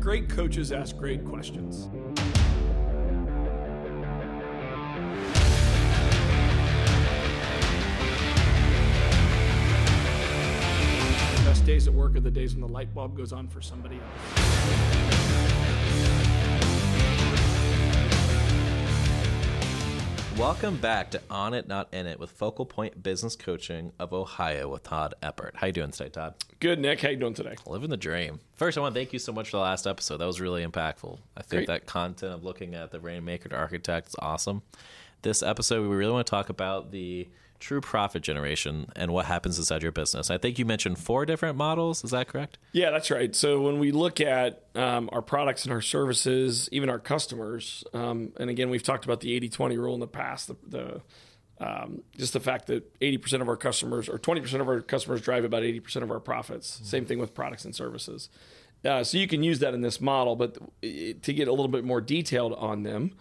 Great coaches ask great questions. The best days at work are the days when the light bulb goes on for somebody else. Welcome back to On It Not In It with Focal Point Business Coaching of Ohio with Todd Eppert. How you doing today, Todd? Good, Nick. How you doing today? Living the dream. First, I want to thank you so much for the last episode. That was really impactful. I think Great. that content of looking at the rainmaker to architect is awesome. This episode, we really want to talk about the true profit generation and what happens inside your business. I think you mentioned four different models. Is that correct? Yeah, that's right. So when we look at um, our products and our services, even our customers, um, and again, we've talked about the 80 20 rule in the past, the, the um, just the fact that 80% of our customers or 20% of our customers drive about 80% of our profits. Same thing with products and services. Uh, so you can use that in this model, but to get a little bit more detailed on them,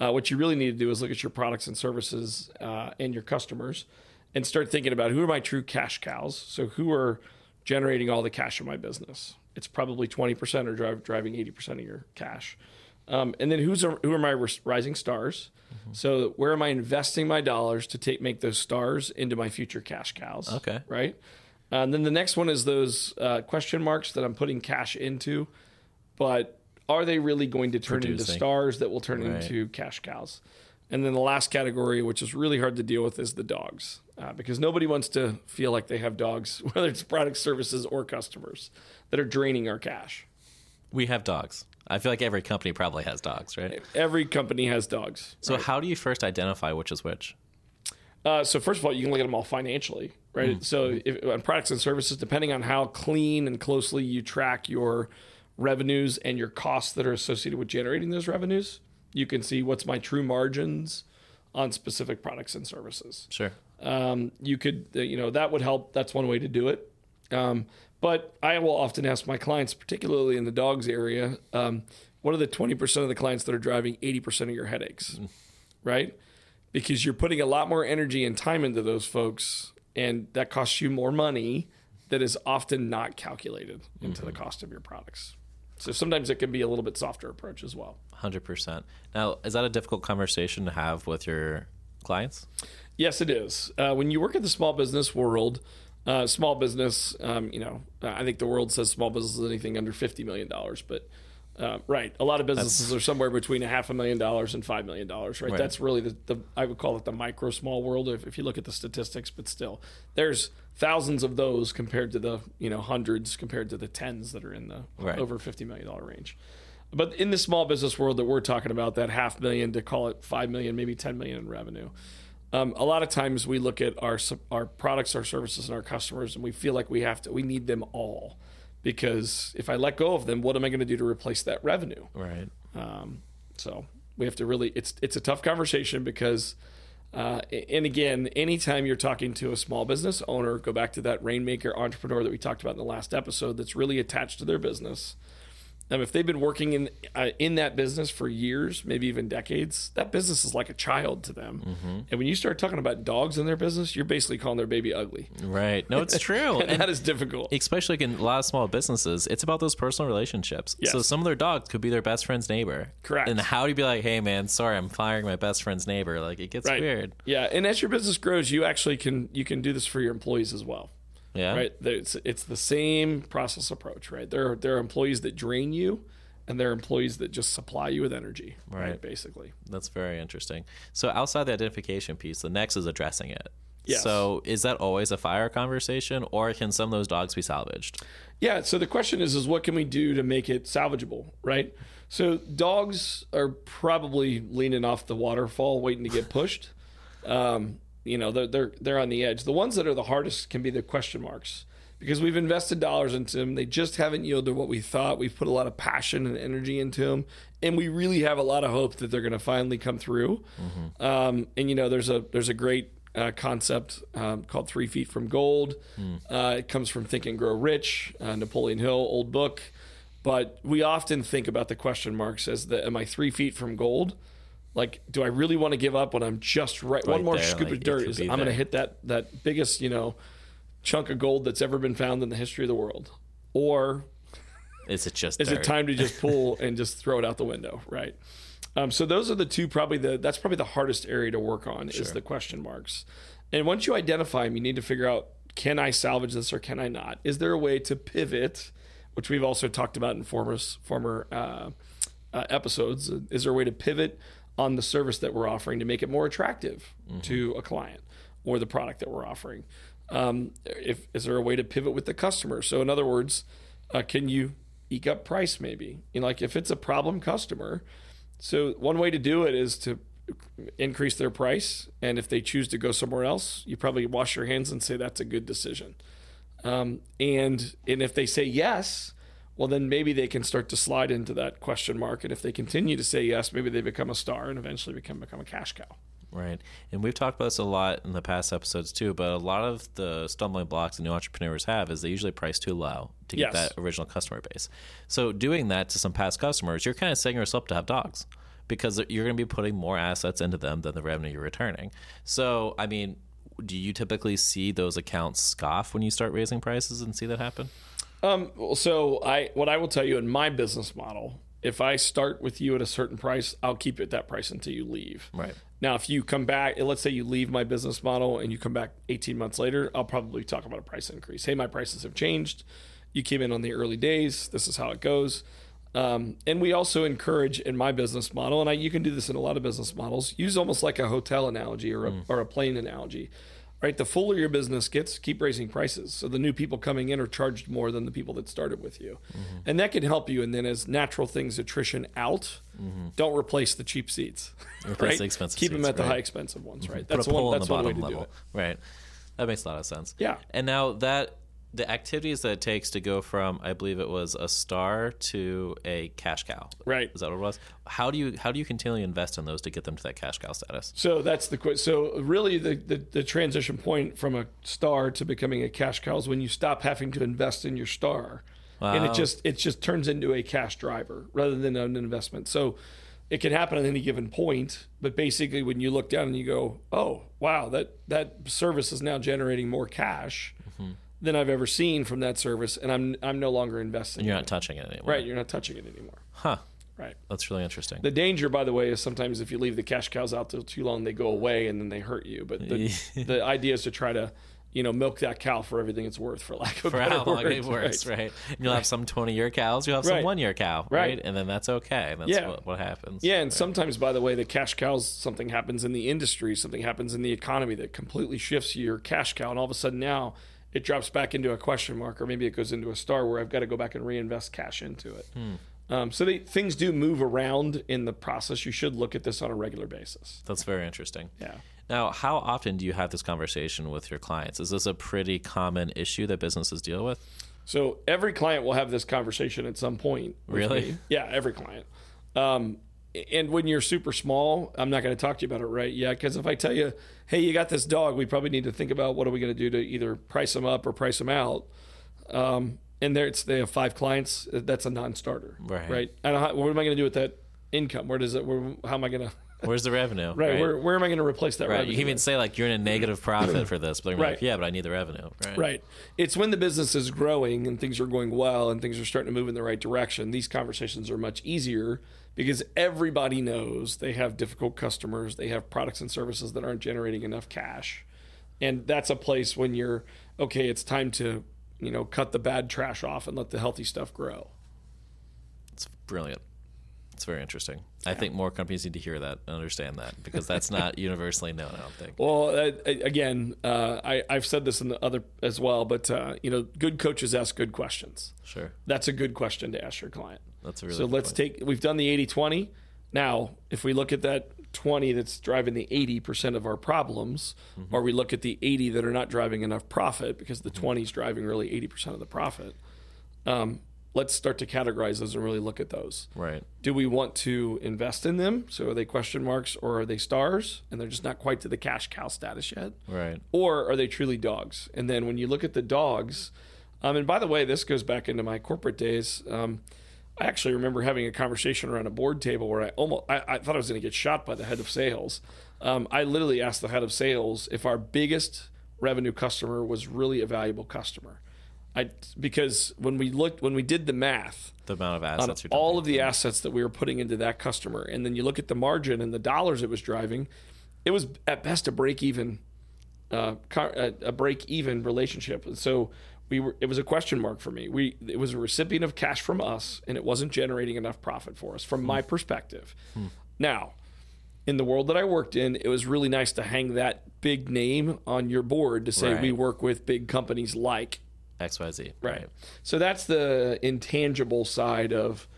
uh, what you really need to do is look at your products and services uh, and your customers and start thinking about who are my true cash cows. So who are generating all the cash in my business? It's probably 20% or drive, driving 80% of your cash. Um, and then who's who are my rising stars? So where am I investing my dollars to take make those stars into my future cash cows? Okay. right. Uh, and then the next one is those uh, question marks that I'm putting cash into, but are they really going to turn into stars that will turn Right. into cash cows? And then the last category, which is really hard to deal with, is the dogs, uh, because nobody wants to feel like they have dogs, whether it's product, services, or customers, that are draining our cash. We have dogs. I feel like every company probably has dogs, right? Every company has dogs. So, how do you first identify which is which? Uh, so first of all, you can look at them all financially, right? So if, on products and services, depending on how clean and closely you track your revenues and your costs that are associated with generating those revenues, you can see what's my true margins on specific products and services. Sure. Um, you could, uh, you know, that would help. That's one way to do it. Um, but I will often ask my clients, particularly in the dogs area, um, what are the 20% of the clients that are driving 80% of your headaches, right? Because you're putting a lot more energy and time into those folks, and that costs you more money that is often not calculated into the cost of your products. So sometimes it can be a little bit softer approach as well. Hundred percent. Now, is that a difficult conversation to have with your clients? Yes, it is. Uh, when you work in the small business world, uh, small business, um, you know, I think the world says small business is anything under fifty million dollars, but uh, right, a lot of businesses are somewhere between a half a million dollars and five million dollars. Right? Right. that's really the, the I would call it the micro small world if, if you look at the statistics. But still, there's thousands of those compared to the you know hundreds compared to the tens that are in the Right. over fifty million dollar range. But in the small business world that we're talking about, that half million to call it five million, maybe ten million in revenue. Um, a lot of times we look at our our products, our services, and our customers, and we feel like we have to we need them all because if I let go of them, what am I going to do to replace that revenue? Right. Um, so we have to really it's it's a tough conversation because uh, and again, anytime you're talking to a small business owner, go back to that rainmaker entrepreneur that we talked about in the last episode that's really attached to their business. Um, if they've been working in uh, in that business for years, maybe even decades, that business is like a child to them. And when you start talking about dogs in their business, you're basically calling their baby ugly, Right. No, it's true. and And that is difficult. especially like in a lot of small businesses, it's about those personal relationships. Yes. So some of their dogs could be their best friend's neighbor. Correct. And how do you be like, hey man, sorry, I'm firing my best friend's neighbor? Like it gets Right. weird. Yeah, and as your business grows, you actually can you can do this for your employees as well. Yeah. right? It's it's the same process approach, right? There are, there are employees that drain you, and there are employees that just supply you with energy, right? Right. Basically, That's very interesting. So outside the identification piece, the next is addressing it. Yes. So is that always a fire conversation, or can some of those dogs be salvaged? yeah. So the question is, is what can we do to make it salvageable, right? So dogs are probably leaning off the waterfall, waiting to get pushed. um, you know, they're they're they're on the edge. The ones that are the hardest can be the question marks. Because we've invested dollars into them, they just haven't yielded what we thought. We've put a lot of passion and energy into them, and we really have a lot of hope that they're going to finally come through. Um, and you know, there's a there's a great uh, concept um, called Three Feet from Gold. Uh, it comes from Think and Grow Rich, uh, Napoleon Hill, old book. But we often think about the question marks as the Am I three feet from gold? Like, do I really want to give up when I'm just right? one more there, scoop like, of dirt is I'm going to hit that that biggest you know chunk of gold that's ever been found in the history of the world, or Is it just Is dirt? it time to just pull and just throw it out the window? Right. Um, so those are the two probably the that's probably the hardest area to work on is the question marks. And once you identify them, you need to figure out can I salvage this or can I not? Is there a way to pivot, which we've also talked about in former former uh, uh, episodes? Is there a way to pivot on the service that we're offering to make it more attractive to a client or the product that we're offering? Um, if is there a way to pivot with the customer? So in other words, uh, can you eke up price maybe? You know, like if it's a problem customer, so one way to do it is to increase their price, and if they choose to go somewhere else, you probably wash your hands and say that's a good decision. Um, and and if they say yes, well then maybe they can start to slide into that question mark. And if they continue to say yes, maybe they become a star and eventually become become a cash cow. Right. And we've talked about this a lot in the past episodes too, but a lot of the stumbling blocks that new entrepreneurs have is they usually price too low to get Yes. that original customer base. So doing that to some past customers, you're kind of setting yourself up to have dogs because you're going to be putting more assets into them than the revenue you're returning. So, I mean, do you typically see those accounts scoff when you start raising prices and see that happen? Um, so I what I will tell you in my business model, if I start with you at a certain price, I'll keep it at that price until you leave. Right. Now, if you come back, let's say you leave my business model and you come back 18 months later, I'll probably talk about a price increase. Hey, my prices have changed. You came in on the early days. This is how it goes. Um, and we also encourage in my business model, and I, you can do this in a lot of business models, use almost like a hotel analogy or a, or a plane analogy. Right, the fuller your business gets, keep raising prices. So the new people coming in are charged more than the people that started with you, mm-hmm. and that can help you. And then as natural things attrition out, mm-hmm. don't replace the cheap seats. Replace right? the expensive Keep them at the right. high expensive ones. Mm-hmm. Right, Put that's a pole one. in That's the one bottom do level. Right. That makes a lot of sense. Yeah. And now that the activities that it takes to go from, I believe it was a star to a cash cow. Right. Is that what it was? How do you how do you continually invest in those to get them to that cash cow status? So that's the que- so really the, the the transition point from a star to becoming a cash cow is when you stop having to invest in your star, and it just it just turns into a cash driver rather than an investment. So it can happen at any given point, but basically when you look down and you go, oh wow, that that service is now generating more cash. Than I've ever seen from that service, and I'm I'm no longer investing. You're in not it. touching it anymore. right. You're not touching it anymore. Huh. Right. That's really interesting. The danger, by the way, is sometimes if you leave the cash cows out till too long, they go away and then they hurt you. But the, the idea is to try to, you know, milk that cow for everything it's worth, for lack of a for better how long word. it works, right? Right. And You'll have some 20 year cows, you'll have some one year cow, right. Right. And then that's okay. That's Yeah. what, what happens. Yeah, and sometimes, by the way, the cash cows, something happens in the industry, something happens in the economy that completely shifts your cash cow, and all of a sudden now it drops back into a question mark, or maybe it goes into a star where I've got to go back and reinvest cash into it. Um, so they, things do move around in the process. You should look at this on a regular basis. That's very interesting. Yeah. Now, how often do you have this conversation with your clients? Is this a pretty common issue that businesses deal with? So every client will have this conversation at some point. Really? me. Yeah, every client. Um, and when you're super small, I'm not going to talk to you about it right yet because if I tell you, hey, you got this dog, we probably need to think about what are we going to do to either price them up or price them out. Um, and there, it's they have five clients. That's a non-starter, Right. Right. And how, what am I going to do with that income? Where does it? Where, how am I going to? Where's the revenue? Right. Where, where am I going to replace that? Right. revenue You can even say like you're in a negative profit for this, but Right. like, yeah, but I need the revenue. Right. Right. It's when the business is growing and things are going well and things are starting to move in the right direction. These conversations are much easier because everybody knows they have difficult customers, they have products and services that aren't generating enough cash. And that's a place when you're okay, it's time to, you know, cut the bad trash off and let the healthy stuff grow. It's brilliant. It's very interesting. I think more companies need to hear that and understand that because that's not universally known. I don't think. Well, uh, again, uh, I, I've said this in the other as well, but uh, you know, good coaches ask good questions. Sure, That's a good question to ask your client. that's a really. So let's point. take, we've done the 80 20. Now, if we look at that 20 that's driving the 80% of our problems, Mm-hmm. or we look at the 80 that are not driving enough profit because the 20 is driving really 80% of the profit, um, let's start to categorize those and really look at those. right. Do we want to invest in them? So are they question marks or are they stars? And they're just not quite to the cash cow status yet Right. or are they truly dogs? And then when you look at the dogs, um, and by the way, this goes back into my corporate days. Um, I actually remember having a conversation around a board table where I almost I, I thought I was going to get shot by the head of sales. Um, I literally asked the head of sales if our biggest revenue customer was really a valuable customer. I because when we looked when we did the math The amount of on assets you're all of the assets that we were putting into that customer, and then you look at the margin and the dollars it was driving, it was at best a break even, uh, a, break even relationship. And so we were it was a question mark for me. We it was a recipient of cash from us, and it wasn't generating enough profit for us from my perspective. Now, in the world that I worked in, it was really nice to hang that big name on your board to say Right. we work with big companies like XYZ. Right. So that's the intangible side of,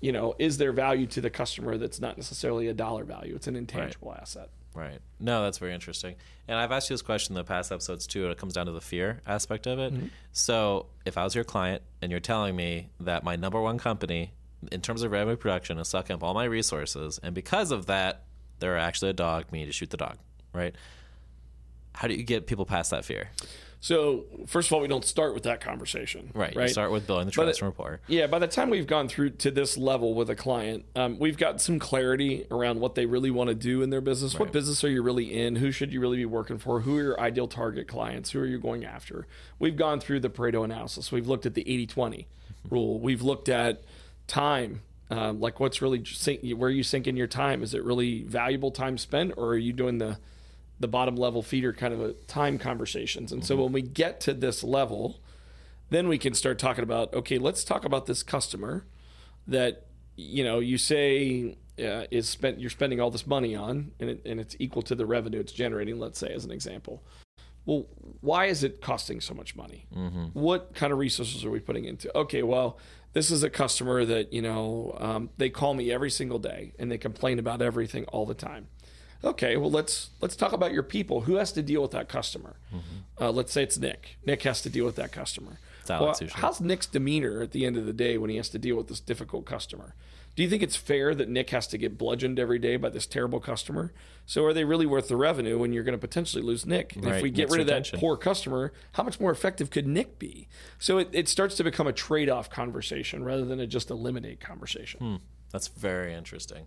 you know, is there value to the customer that's not necessarily a dollar value? It's an intangible asset. Right. No, that's very interesting. And I've asked you this question in the past episodes too, and it comes down to the fear aspect of it. Mm-hmm. So if I was your client and you're telling me that my number one company in terms of revenue production is sucking up all my resources, and because of that, they're actually a dog, me to shoot the dog, right? How do you get people past that fear? So first of all, we don't start with that conversation. Right. You Right. start with building the trust and rapport. Yeah, by the time we've gone through to this level with a client, um, we've got some clarity around what they really want to do in their business. What business are you really in? Who should you really be working for? Who are your ideal target clients? Who are you going after? We've gone through the Pareto analysis. We've looked at the 80 20 rule. We've looked at time. Um, like what's really sink, where are you sinking your time? Is it really valuable time spent, or are you doing the the bottom level feeder kind of a time conversations? And so when we get to this level, then we can start talking about okay let's talk about this customer that you know you say uh, is spent you're spending all this money on and, it, and it's equal to the revenue it's generating let's say as an example. Well why is it costing so much money? What kind of resources are we putting into? Okay well this is a customer that you know um, they call me every single day and they complain about everything all the time okay well let's let's talk about your people who has to deal with that customer uh, let's say it's nick nick has to deal with that customer well, how's Nick's demeanor at the end of the day when he has to deal with this difficult customer? Do you think it's fair that Nick has to get bludgeoned every day by this terrible customer? So are they really worth the revenue when you're going to potentially lose Nick? And if we get Nick's rid of that poor customer, how much more effective could Nick be? So it, it starts to become a trade-off conversation rather than a just eliminate conversation. That's very interesting.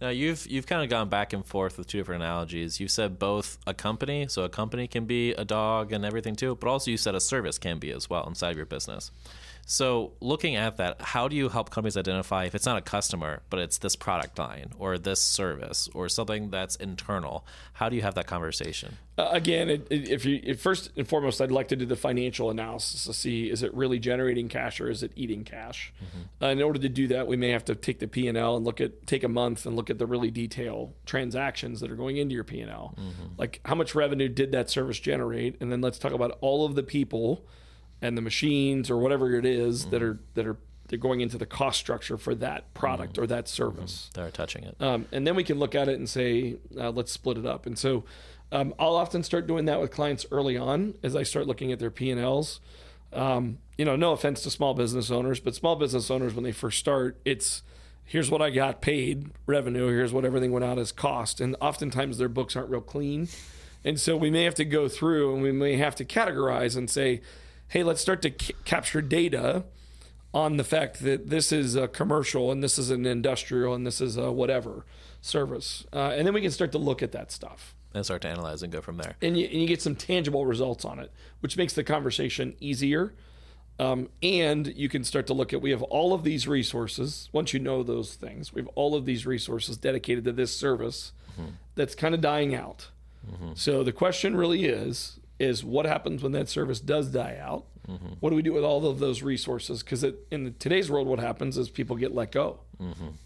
Now you've you've kind of gone back and forth with two different analogies. You said both a company, so a company can be a dog and everything too, but also you said a service can be as well inside of your business. So looking at that, how do you help companies identify if it's not a customer, but it's this product line or this service or something that's internal? How do you have that conversation? Uh, again, it, it, if you if first and foremost, I'd like to do the financial analysis to see is it really generating cash or is it eating cash. Uh, in order to do that, we may have to take the P and L and look at take a month and look at the really detailed transactions that are going into your P and L, like how much revenue did that service generate, and then let's talk about all of the people and the machines or whatever it is that are that are they're going into the cost structure for that product or that service. They're touching it. Um, and then we can look at it and say, uh, let's split it up. And so um, I'll often start doing that with clients early on as I start looking at their P and Ls. Um, you know, no offense to small business owners, but small business owners when they first start, it's here's what I got paid revenue, here's what everything went out as cost, and oftentimes their books aren't real clean. And so we may have to go through and we may have to categorize and say, hey, let's start to c- capture data on the fact that this is a commercial and this is an industrial and this is a whatever service. Uh, and then we can start to look at that stuff. And start to analyze and go from there. And you, and you get some tangible results on it, which makes the conversation easier. Um, and you can start to look at we have all of these resources. Once you know those things, we have all of these resources dedicated to this service that's kind of dying out. So the question really is is what happens when that service does die out? What do we do with all of those resources? Because in today's world, what happens is people get let go,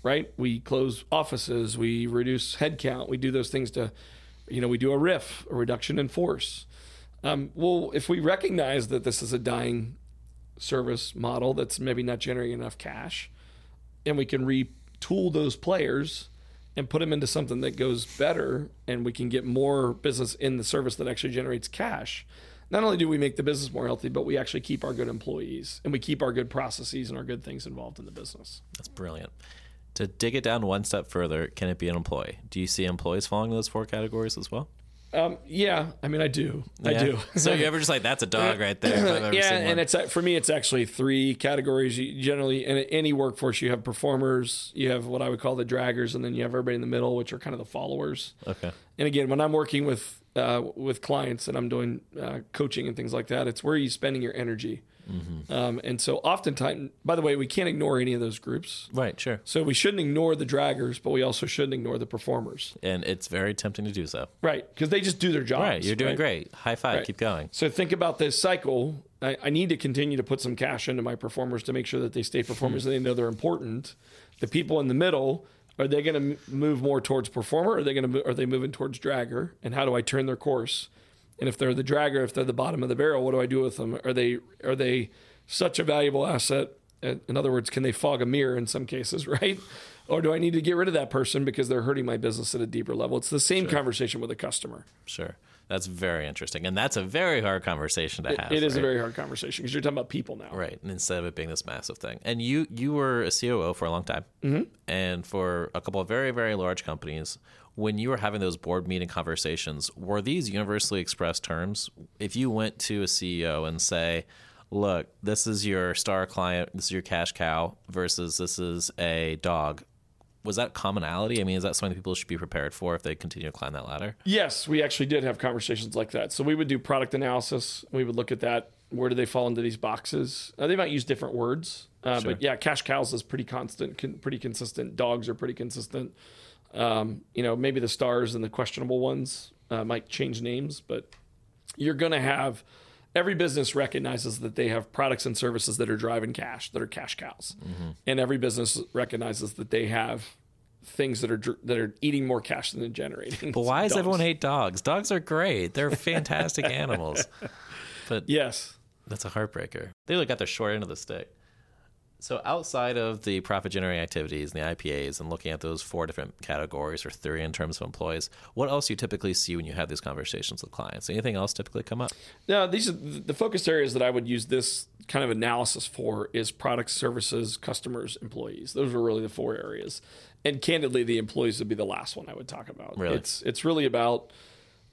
right? We close offices, we reduce headcount, we do those things to, you know, we do a RIF, a reduction in force. Um, well, if we recognize that this is a dying service model that's maybe not generating enough cash, and we can retool those players and put them into something that goes better, and we can get more business in the service that actually generates cash. Not only do we make the business more healthy, but we actually keep our good employees and we keep our good processes and our good things involved in the business. That's brilliant. To dig it down one step further, can it be an employee? Do you see employees falling in those four categories as well? Um, yeah, I mean, I do. I do. so you ever just like that's a dog right there? Yeah, and it's uh, for me, it's actually three categories. You generally, in any workforce, you have performers, you have what I would call the draggers, and then you have everybody in the middle, which are kind of the followers. okay. And again, when I'm working with uh, with clients and I'm doing uh, coaching and things like that, it's where are you spending your energy? Um, and so, oftentimes, by the way, we can't ignore any of those groups. Right, sure. So we shouldn't ignore the draggers, but we also shouldn't ignore the performers. And it's very tempting to do so. Right. Because they just do their jobs. Right, you're doing right? great. High five. Right. Keep going. So think about this cycle. I, I need to continue to put some cash into my performers to make sure that they stay performers and they know they're important. The people in the middle, are they going to move more towards performer? Or are they going to are they moving towards dragger? And how do I turn their course? And if they're the dragger, if they're the bottom of the barrel, what do I do with them? Are they are they such a valuable asset? In other words, can they fog a mirror in some cases, right? Or do I need to get rid of that person because they're hurting my business at a deeper level? It's the same conversation with a customer. Sure. That's very interesting. And that's a very hard conversation to have. It is a very hard conversation because you're talking about people now. Right, and instead of it being this massive thing, and you you were a COO for a long time, mm-hmm. and for a couple of very very large companies. When you were having those board meeting conversations, were these universally expressed terms? If you went to a CEO and say, "Look, this is your star client, this is your cash cow, versus this is a dog," was that commonality? I mean, is that something people should be prepared for if they continue to climb that ladder? Yes, we actually did have conversations like that. So we would do product analysis. We would look at that. Where do they fall into these boxes? Uh, they might use different words, uh, Sure. but yeah, cash cows is pretty constant, con- pretty consistent. Dogs are pretty consistent. Um, you know, maybe the stars and the questionable ones uh, might change names, but you're going to have every business recognizes that they have products and services that are driving cash, that are cash cows, and every business recognizes that they have things that are that are eating more cash than they're generating. But why does Dogs. everyone hate dogs? Dogs are great; they're fantastic animals. But Yes. That's a heartbreaker. They look at the short end of the stick. So outside of the profit generating activities and the IPAs and looking at those four different categories or three in terms of employees, what else do you typically see when you have these conversations with clients? Anything else typically come up? Now, these are the focus areas that I would use this kind of analysis for is products, services, customers, employees. Those are really the four areas. And candidly, the employees would be the last one I would talk about. Really? It's it's really about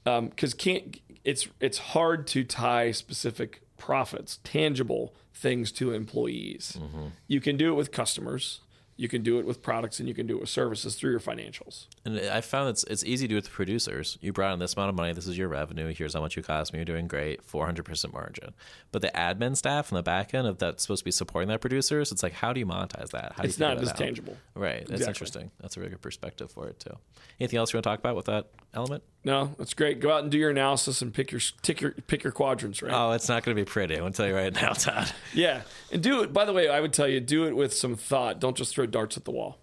um, because can't it's it's hard to tie specific profits, tangible things to employees. Mm-hmm. You can do it with customers, you can do it with products, and you can do it with services through your financials. And I found it's it's easy to do with the producers. You brought in this amount of money. This is your revenue. Here's how much you cost me. You're doing great. 400% margin. But the admin staff and the back end of that's supposed to be supporting that producers, it's like, how do you monetize that? How do It's you not as tangible. Right. That's Exactly. interesting. That's a really good perspective for it too. Anything else you want to talk about with that element? No, that's great. Go out and do your analysis and pick your tick your pick your quadrants, right? Oh, it's not going to be pretty. I'm going to tell you right now, Todd. Yeah, and do it. By the way, I would tell you do it with some thought. Don't just throw darts at the wall.